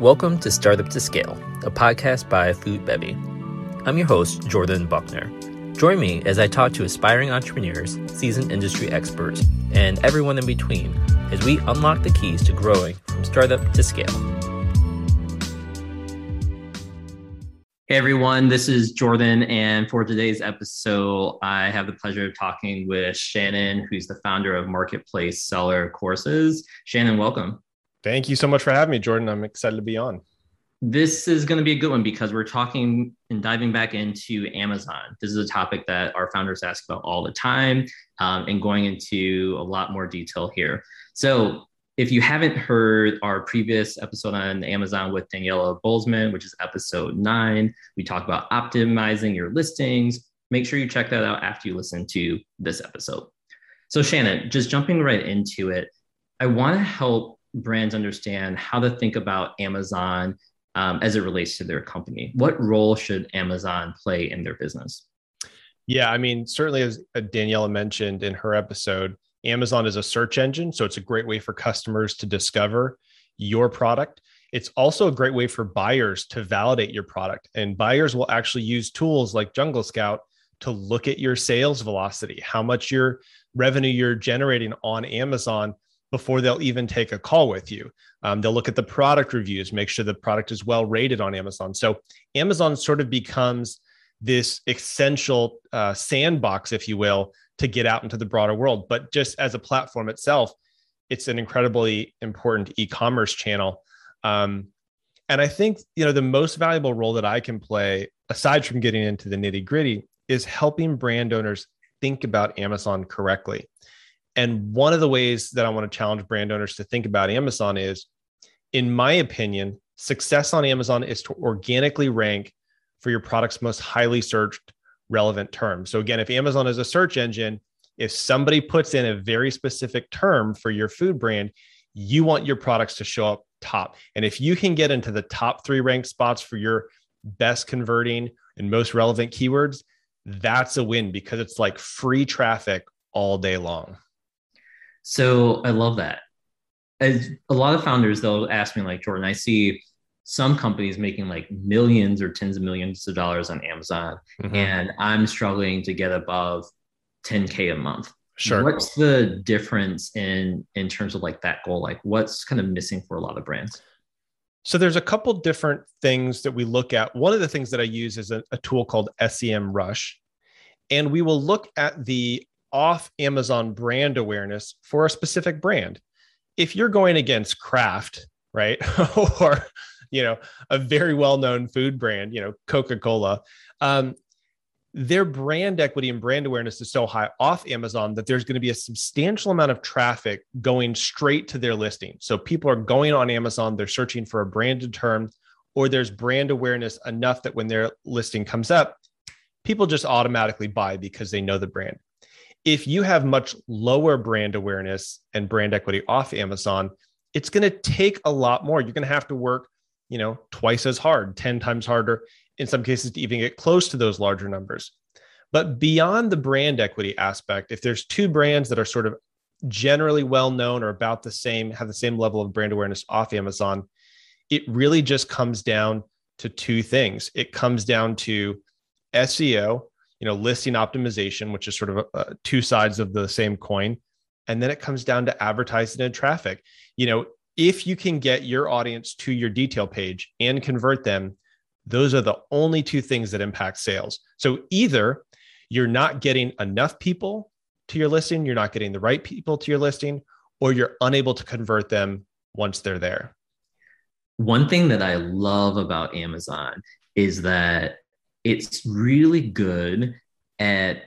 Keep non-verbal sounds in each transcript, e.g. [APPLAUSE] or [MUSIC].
Welcome to Startup to Scale, a podcast by Food Bevy. I'm your host, Jordan Buckner. Join me as I talk to aspiring entrepreneurs, seasoned industry experts, and everyone in between as we unlock the keys to growing from startup to scale. Hey everyone, this is Jordan, and for today's episode, I have the pleasure of talking with Shannon, who's the founder of Marketplace Seller Courses. Shannon, welcome. Thank you so much for having me, Jordan. I'm excited to be on. This is going to be a good one because we're talking and diving back into Amazon. This is a topic that our founders ask about all the time um, and going into a lot more detail here. So, if you haven't heard our previous episode on Amazon with Daniela Bolzman, which is episode nine, we talk about optimizing your listings. Make sure you check that out after you listen to this episode. So, Shannon, just jumping right into it, I want to help brands understand how to think about Amazon um, as it relates to their company. What role should Amazon play in their business? Yeah, I mean, certainly as uh, Daniela mentioned in her episode, Amazon is a search engine. So it's a great way for customers to discover your product. It's also a great way for buyers to validate your product. And buyers will actually use tools like Jungle Scout to look at your sales velocity, how much your revenue you're generating on Amazon before they'll even take a call with you. Um, they'll look at the product reviews, make sure the product is well rated on Amazon. So Amazon sort of becomes this essential uh, sandbox, if you will, to get out into the broader world. But just as a platform itself, it's an incredibly important e-commerce channel. Um, and I think you know the most valuable role that I can play, aside from getting into the nitty gritty, is helping brand owners think about Amazon correctly. And one of the ways that I want to challenge brand owners to think about Amazon is, in my opinion, success on Amazon is to organically rank for your product's most highly searched relevant terms. So, again, if Amazon is a search engine, if somebody puts in a very specific term for your food brand, you want your products to show up top. And if you can get into the top three ranked spots for your best converting and most relevant keywords, that's a win because it's like free traffic all day long. So I love that. As a lot of founders, they'll ask me, like, Jordan, I see some companies making like millions or tens of millions of dollars on Amazon, mm-hmm. and I'm struggling to get above 10K a month. Sure. What's the difference in in terms of like that goal? Like what's kind of missing for a lot of brands? So there's a couple different things that we look at. One of the things that I use is a, a tool called Semrush. And we will look at the off Amazon brand awareness for a specific brand. If you're going against Kraft, right, [LAUGHS] or you know a very well-known food brand, you know Coca-Cola, um, their brand equity and brand awareness is so high off Amazon that there's going to be a substantial amount of traffic going straight to their listing. So people are going on Amazon, they're searching for a branded term, or there's brand awareness enough that when their listing comes up, people just automatically buy because they know the brand if you have much lower brand awareness and brand equity off Amazon, it's going to take a lot more. You're going to have to work, you know, twice as hard, 10 times harder in some cases to even get close to those larger numbers. But beyond the brand equity aspect, if there's two brands that are sort of generally well known or about the same, have the same level of brand awareness off Amazon, it really just comes down to two things. It comes down to SEO, you know listing optimization which is sort of two sides of the same coin. And then it comes down to advertising and traffic. You know if you can get your audience to your detail page and convert them those are the only two things that impact sales. So either you're not getting enough people to your listing you're not getting the right people to your listing or you're unable to convert them once they're there. One thing that i love about amazon is that it's really good at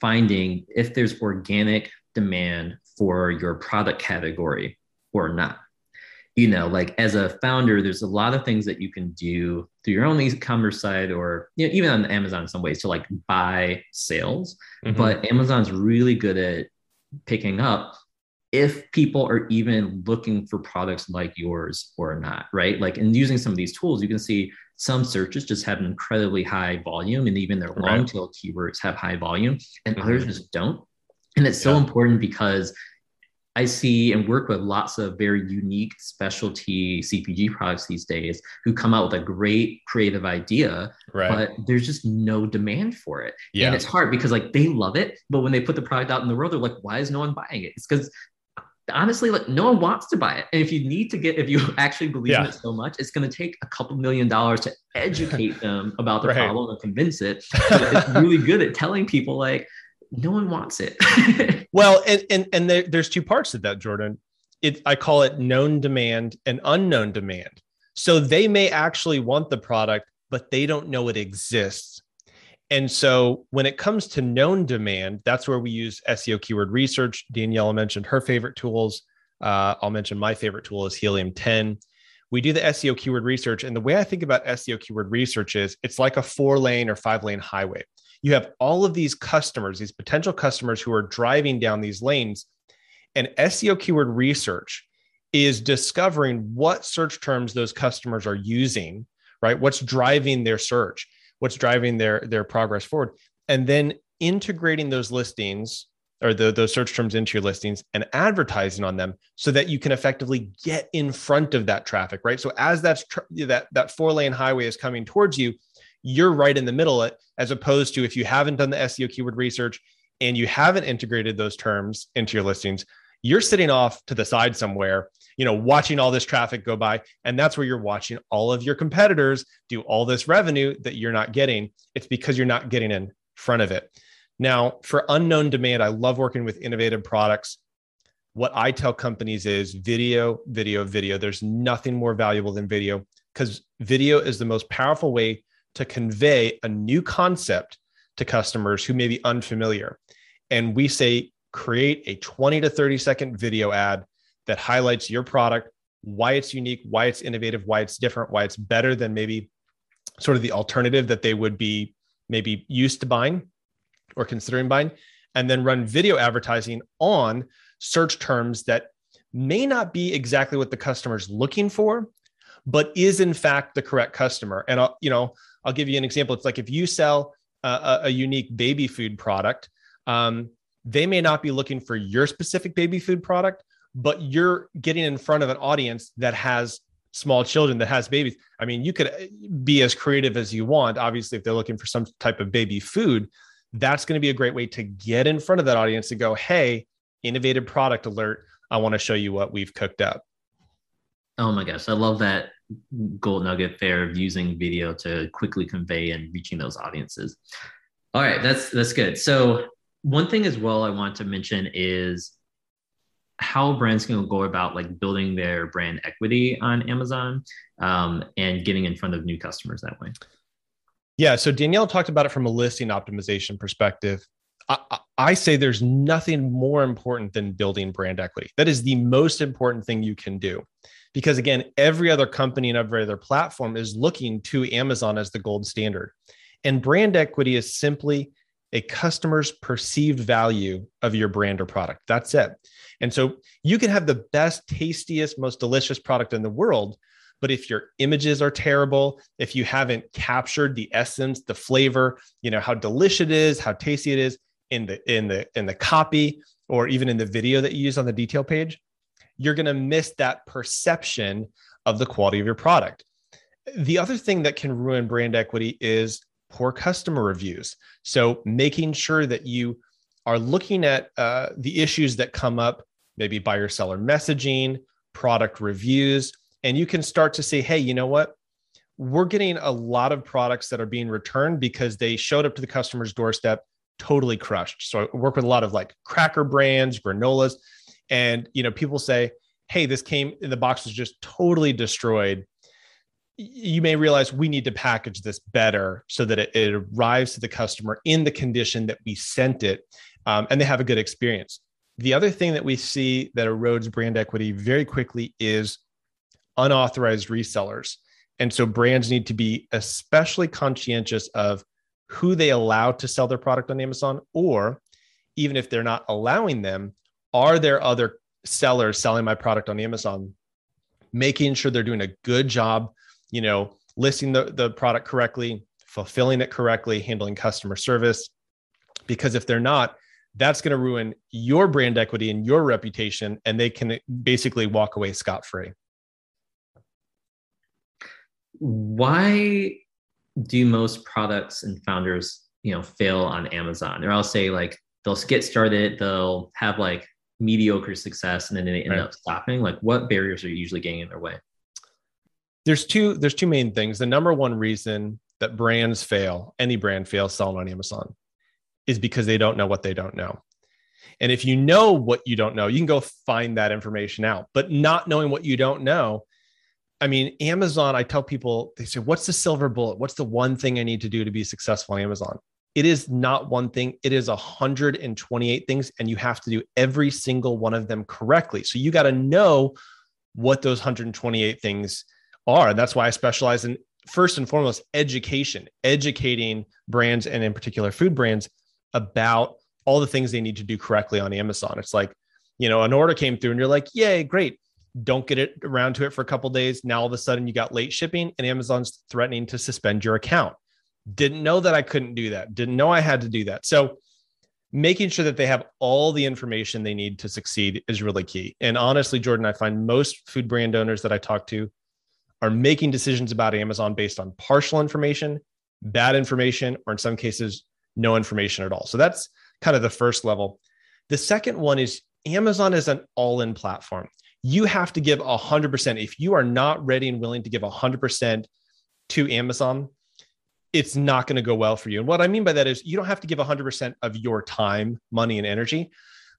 finding if there's organic demand for your product category or not. You know, like as a founder, there's a lot of things that you can do through your own e-commerce site or you know, even on Amazon in some ways to like buy sales. Mm-hmm. But Amazon's really good at picking up if people are even looking for products like yours or not, right? Like, and using some of these tools, you can see some searches just have an incredibly high volume and even their long tail keywords have high volume and mm-hmm. others just don't and it's so important because I see and work with lots of very unique specialty CPG products these days who come out with a great creative idea, right. but there's just no demand for it. Yeah. And it's hard because like they love it, but when they put the product out in the world, they're like, why is no one buying it? It's because honestly, like no one wants to buy it. And if you need to get, if you [LAUGHS] actually believe yeah. in it so much, it's going to take a couple million dollars to [LAUGHS] educate them about the right. problem and convince it. [LAUGHS] it's really good at telling people like, no one wants it. well, and and and there, there's two parts to that, Jordan. It I call it known demand and unknown demand. So they may actually want the product, but they don't know it exists. And so when it comes to known demand, that's where we use SEO keyword research. Danielle mentioned her favorite tools. Uh, I'll mention my favorite tool is Helium 10. We do the SEO keyword research. And the way I think about SEO keyword research is it's like a four lane or five lane highway. You have all of these customers, these potential customers who are driving down these lanes. And SEO keyword research is discovering what search terms those customers are using, right? What's driving their search? What's driving their their progress forward. And then integrating those listings or the, those search terms into your listings and advertising on them so that you can effectively get in front of that traffic right? So as that's tr- that that four lane highway is coming towards you you're right in the middle it as opposed to if you haven't done the seo keyword research and you haven't integrated those terms into your listings you're sitting off to the side somewhere you know watching all this traffic go by and that's where you're watching all of your competitors do all this revenue that you're not getting. It's because you're not getting in front of it. Now for unknown demand i love working with innovative products. What i tell companies is video video video. There's nothing more valuable than video because video is the most powerful way to convey a new concept to customers who may be unfamiliar. And we say create a 20 to 30 second video ad that highlights your product, why it's unique, why it's innovative, why it's different, why it's better than maybe sort of the alternative that they would be maybe used to buying or considering buying, and then run video advertising on search terms that may not be exactly what the customer's looking for, but is in fact the correct customer. And I'll, you know, I'll give you an example. It's like if you sell a, a unique baby food product, um, they may not be looking for your specific baby food product, but you're getting in front of an audience that has small children that has babies. I mean, you could uh, be as creative as you want. Obviously, if they're looking for some type of baby food, that's going to be a great way to get in front of that audience to go, hey, innovative product alert. I want to show you what we've cooked up. Oh my gosh, I love that gold nugget there of using video to quickly convey and reaching those audiences. All right, that's that's good. So one thing as well I want to mention is how brands can go about like building their brand equity on Amazon um, and getting in front of new customers that way. Yeah. So Danielle talked about it from a listing optimization perspective. I, I, say there's nothing more important than building brand equity. That is the most important thing you can do. Because again, every other company and every other platform is looking to Amazon as the gold standard. And brand equity is simply a customer's perceived value of your brand or product. That's it. And so you can have the best, tastiest, most delicious product in the world. But if your images are terrible, if you haven't captured the essence, the flavor, you know, how delicious it is, how tasty it is in the in the in the copy or even in the video that you use on the detail page, you're going to miss that perception of the quality of your product. The other thing that can ruin brand equity is poor customer reviews. So making sure that you are looking at uh, the issues that come up, maybe buyer seller messaging, product reviews, and you can start to say, hey, you know what? We're getting a lot of products that are being returned because they showed up to the customer's doorstep totally crushed. So I work with a lot of like cracker brands, granolas, and you know, people say, hey, this came in the box was just totally destroyed you may realize we need to package this better so that it, it arrives to the customer in the condition that we sent it um, and they have a good experience. The other thing that we see that erodes brand equity very quickly is unauthorized resellers. And so brands need to be especially conscientious of who they allow to sell their product on Amazon, or even if they're not allowing them, are there other sellers selling my product on Amazon? Making sure they're doing a good job you know, listing the, the product correctly, fulfilling it correctly, handling customer service. Because if they're not, that's going to ruin your brand equity and your reputation and they can basically walk away scot free why do most products and founders you know fail on amazon or i'll say like they'll get started they'll have like mediocre success and then they end right. up stopping like what barriers are usually getting in their way there's two there's two main things the number one reason that brands fail any brand fails selling on amazon is because they don't know what they don't know and if you know what you don't know you can go find that information out but not knowing what you don't know I mean, Amazon, I tell people, they say, what's the silver bullet? What's the one thing I need to do to be successful on Amazon? It is not one thing, it is 128 things, and you have to do every single one of them correctly. So you got to know what those 128 things are. And that's why I specialize in first and foremost education, educating brands and in particular food brands about all the things they need to do correctly on Amazon. It's like, you know, an order came through and you're like, yay, great don't get it around to it for a couple days. Now all of a sudden you got late shipping and Amazon's threatening to suspend your account. Didn't know that I couldn't do that. Didn't know I had to do that. So making sure that they have all the information they need to succeed is really key. And honestly, Jordan, I find most food brand owners that I talk to are making decisions about Amazon based on partial information, bad information, or in some cases, no information at all. So that's kind of the first level. The second one is Amazon is an all in platform you have to give 100%. If you are not ready and willing to give 100% to Amazon, it's not going to go well for you. And what I mean by that is you don't have to give 100% of your time, money, and energy,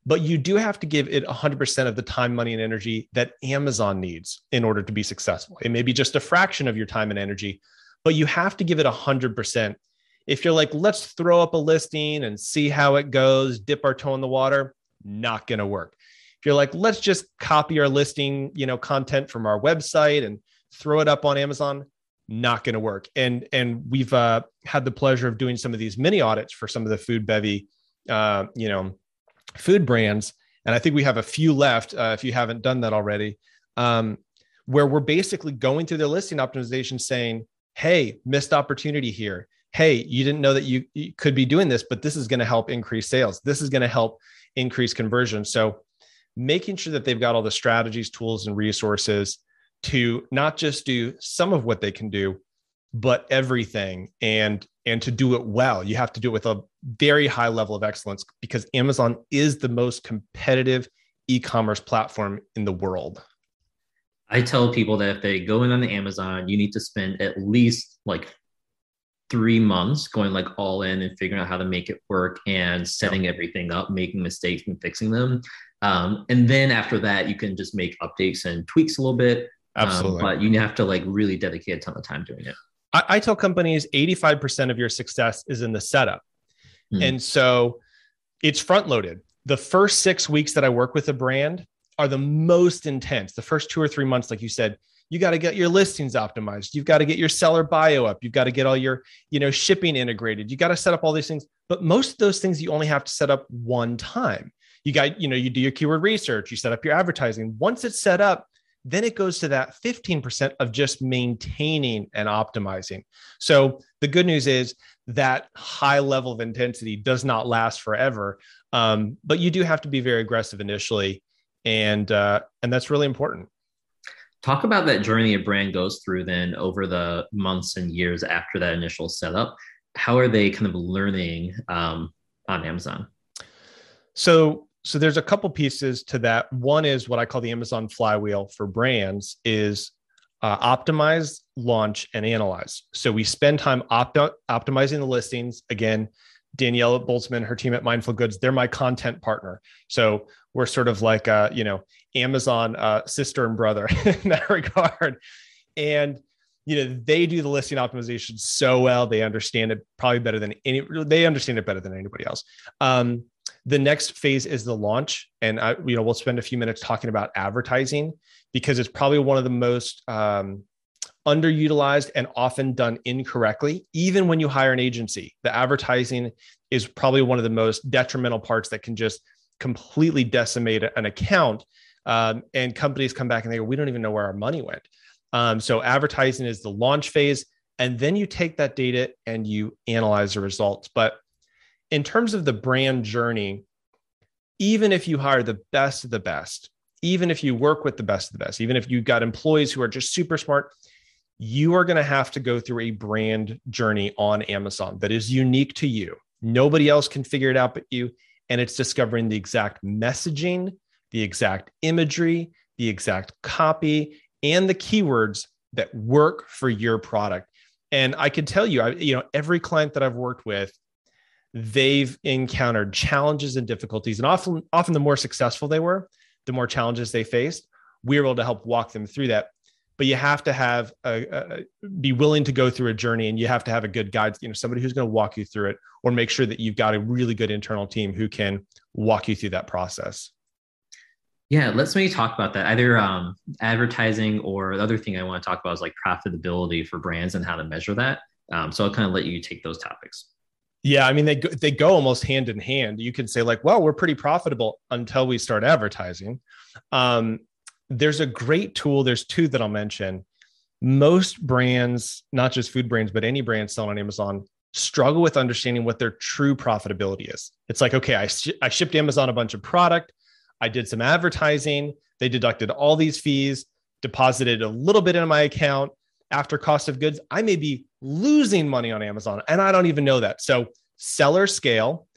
but you do have to give it 100% of the time, money, and energy that Amazon needs in order to be successful. It may be just a fraction of your time and energy, but you have to give it 100%. If you're like, let's throw up a listing and see how it goes, dip our toe in the water, not going to work if you're like, let's just copy our listing, you know, content from our website and throw it up on Amazon, not going to work. And and we've uh, had the pleasure of doing some of these mini audits for some of the food bevy, uh, you know, food brands, and I think we have a few left. Uh, if you haven't done that already, um, where we're basically going through the listing optimization, saying, "Hey, missed opportunity here." Hey, you didn't know that you, you could be doing this, but this is going to help increase sales. This is going to help increase conversion. So making sure that they've got all the strategies, tools, and resources to not just do some of what they can do, but everything and and to do it well. You have to do it with a very high level of excellence because Amazon is the most competitive e-commerce platform in the world. I tell people that if they go in on the Amazon, you need to spend at least like three months going like all in and figuring out how to make it work and setting everything up, making mistakes and fixing them. Um, and then after that, you can just make updates and tweaks a little bit. Um, Absolutely. Um, but you have to like really dedicate a ton of time doing it. I, I tell companies 85% of your success is in the setup. Hmm. And so it's front loaded. The first six weeks that I work with a brand are the most intense. The first two or three months, like you said, you got to get your listings optimized. You've got to get your seller bio up. You've got to get all your, you know, shipping integrated. You got to set up all these things. But most of those things you only have to set up one time you got, you know, you do your keyword research, you set up your advertising. Once it's set up, then it goes to that 15% of just maintaining and optimizing. So the good news is that high level of intensity does not last forever, um, but you do have to be very aggressive initially, and uh, and that's really important. Talk about that journey a brand goes through then over the months and years after that initial setup. How are they kind of learning um, on Amazon? So so there's a couple pieces to that. One is what I call the Amazon flywheel for brands is uh, optimize, launch, and analyze. So we spend time opt- optimizing the listings. Again, Danielle Boltzmann, her team at Mindful Goods, they're my content partner. So we're sort of like, a, you know, Amazon uh, sister and brother [LAUGHS] in that regard. And you know they do the listing optimization so well they understand it probably better than any they understand it better than anybody else um, the next phase is the launch, and I, you know we'll spend a few minutes talking about advertising because it's probably one of the most um, underutilized and often done incorrectly. Even when you hire an agency, the advertising is probably one of the most detrimental parts that can just completely decimate an account. Um, and companies come back and they go, "We don't even know where our money went." Um, so advertising is the launch phase, and then you take that data and you analyze the results. But in terms of the brand journey, even if you hire the best of the best, even if you work with the best of the best, even if you've got employees who are just super smart, you are going to have to go through a brand journey on Amazon that is unique to you. Nobody else can figure it out but you. And it's discovering the exact messaging, the exact imagery, the exact copy, and the keywords that work for your product. And I can tell you, I, you know, every client that I've worked with, they've encountered challenges and difficulties. And often, often the more successful they were, the more challenges they faced. We were able to help walk them through that. But you have to have a, a, be willing to go through a journey, and you have to have a good guide. You know, somebody who's going to walk you through it, or make sure that you've got a really good internal team who can walk you through that process. Yeah, let's maybe talk about that. Either um, advertising or the other thing I want to talk about is like profitability for brands and how to measure that. Um, so I'll kind of let you take those topics. Yeah, I mean they go, they go almost hand in hand. You can say like, "Well, we're pretty profitable until we start advertising." Um, there's a great tool. There's two that I'll mention. Most brands, not just food brands, but any brand selling on Amazon, struggle with understanding what their true profitability is. It's like, okay, I, sh- I shipped Amazon a bunch of product. I did some advertising. They deducted all these fees, deposited a little bit in my account after cost of goods. I may be losing money on Amazon and I don't even know that. So, seller scale,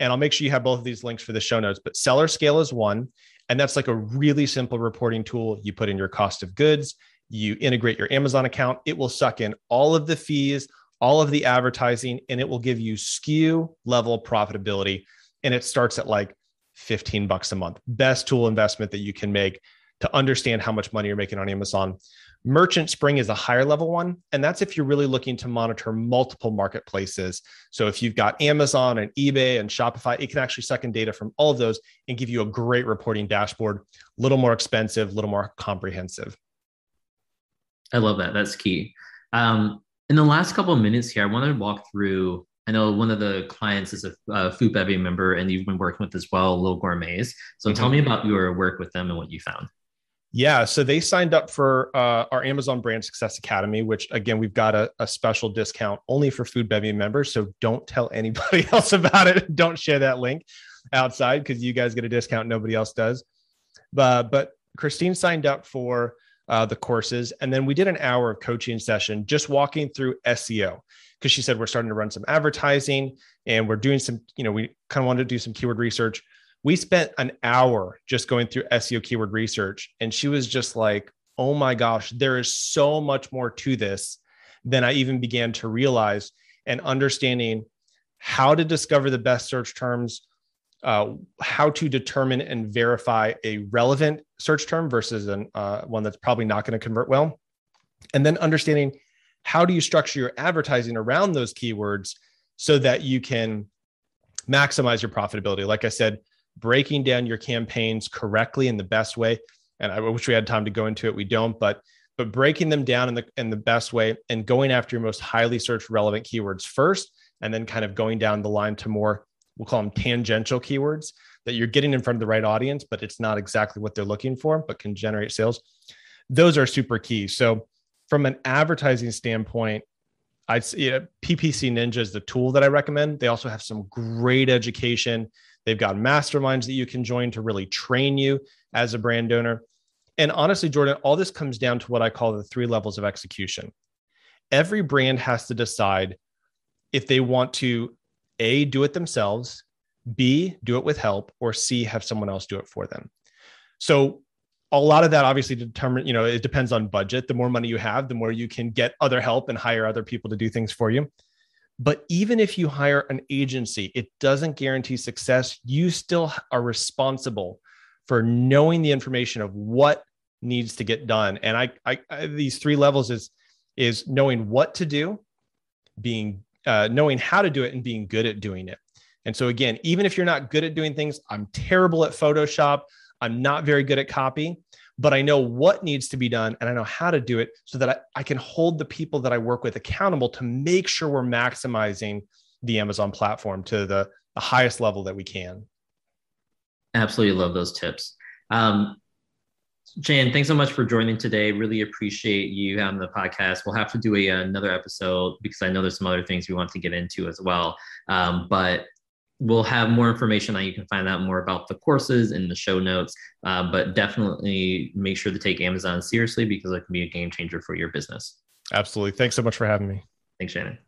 and I'll make sure you have both of these links for the show notes, but seller scale is one. And that's like a really simple reporting tool. You put in your cost of goods, you integrate your Amazon account, it will suck in all of the fees, all of the advertising, and it will give you SKU level profitability. And it starts at like 15 bucks a month. Best tool investment that you can make to understand how much money you're making on Amazon. MerchantSpring is a higher level one. And that's if you're really looking to monitor multiple marketplaces. So if you've got Amazon and eBay and Shopify, it can actually suck in data from all of those and give you a great reporting dashboard, a little more expensive, a little more comprehensive. I love that. That's key. Um, in the last couple of minutes here, I want to walk through. I know one of the clients is a uh, Food Bevy member, and you've been working with as well, Little Gourmets. So mm-hmm. tell me about your work with them and what you found. Yeah, so they signed up for uh, our Amazon Brand Success Academy, which again we've got a, a, special discount only for Food Bevy members. So don't tell anybody [LAUGHS] else about it. don't share that link outside because you guys get a discount, nobody else does. But but Christine signed up for uh, the courses, and then we did an hour of coaching session just walking through SEO because she said we're starting to run some advertising and we're doing some, you know, we kind of wanted to do some keyword research we spent an hour just going through SEO keyword research. And she was just like, oh my gosh, there is so much more to this than I even began to realize. And understanding how to discover the best search terms, uh, how to determine and verify a relevant search term versus an, uh, one that's probably not going to convert well. And then understanding how do you structure your advertising around those keywords so that you can maximize your profitability. Like I said, breaking down your campaigns correctly in the best way. And I wish we had time to go into it. We don't, but but breaking them down in the in the best way and going after your most highly searched relevant keywords first, and then kind of going down the line to more we'll call them tangential keywords that you're getting in front of the right audience, but it's not exactly what they're looking for, but can generate sales. Those are super key. So from an advertising standpoint, I'd say yeah, PPC Ninja is the tool that I recommend. They also have some great education They've got masterminds that you can join to really train you as a brand owner. And honestly, Jordan, all this comes down to what I call the three levels of execution. Every brand has to decide if they want to A, do it themselves, B, do it with help, or C, have someone else do it for them. So a lot of that obviously determine, you know, it depends on budget. The more money you have, the more you can get other help and hire other people to do things for you. But even if you hire an agency, it doesn't guarantee success. You still are responsible for knowing the information of what needs to get done. And I, I, I these three levels is is knowing what to do, being uh, knowing how to do it, and being good at doing it. And so again, even if you're not good at doing things, I'm terrible at Photoshop. I'm not very good at copy but I know what needs to be done and I know how to do it so that I, I can hold the people that I work with accountable to make sure we're maximizing the Amazon platform to the, the highest level that we can. Absolutely love those tips. Um, Jan, thanks so much for joining today. Really appreciate you on the podcast. We'll have to do a, another episode because I know there's some other things we want to get into as well. Um, but we'll have more information on you can find out more about the courses in the show notes. Uh, but definitely make sure to take amazon seriously because it can be a game changer for your business. Absolutely. Thanks so much for having me. Thanks shannon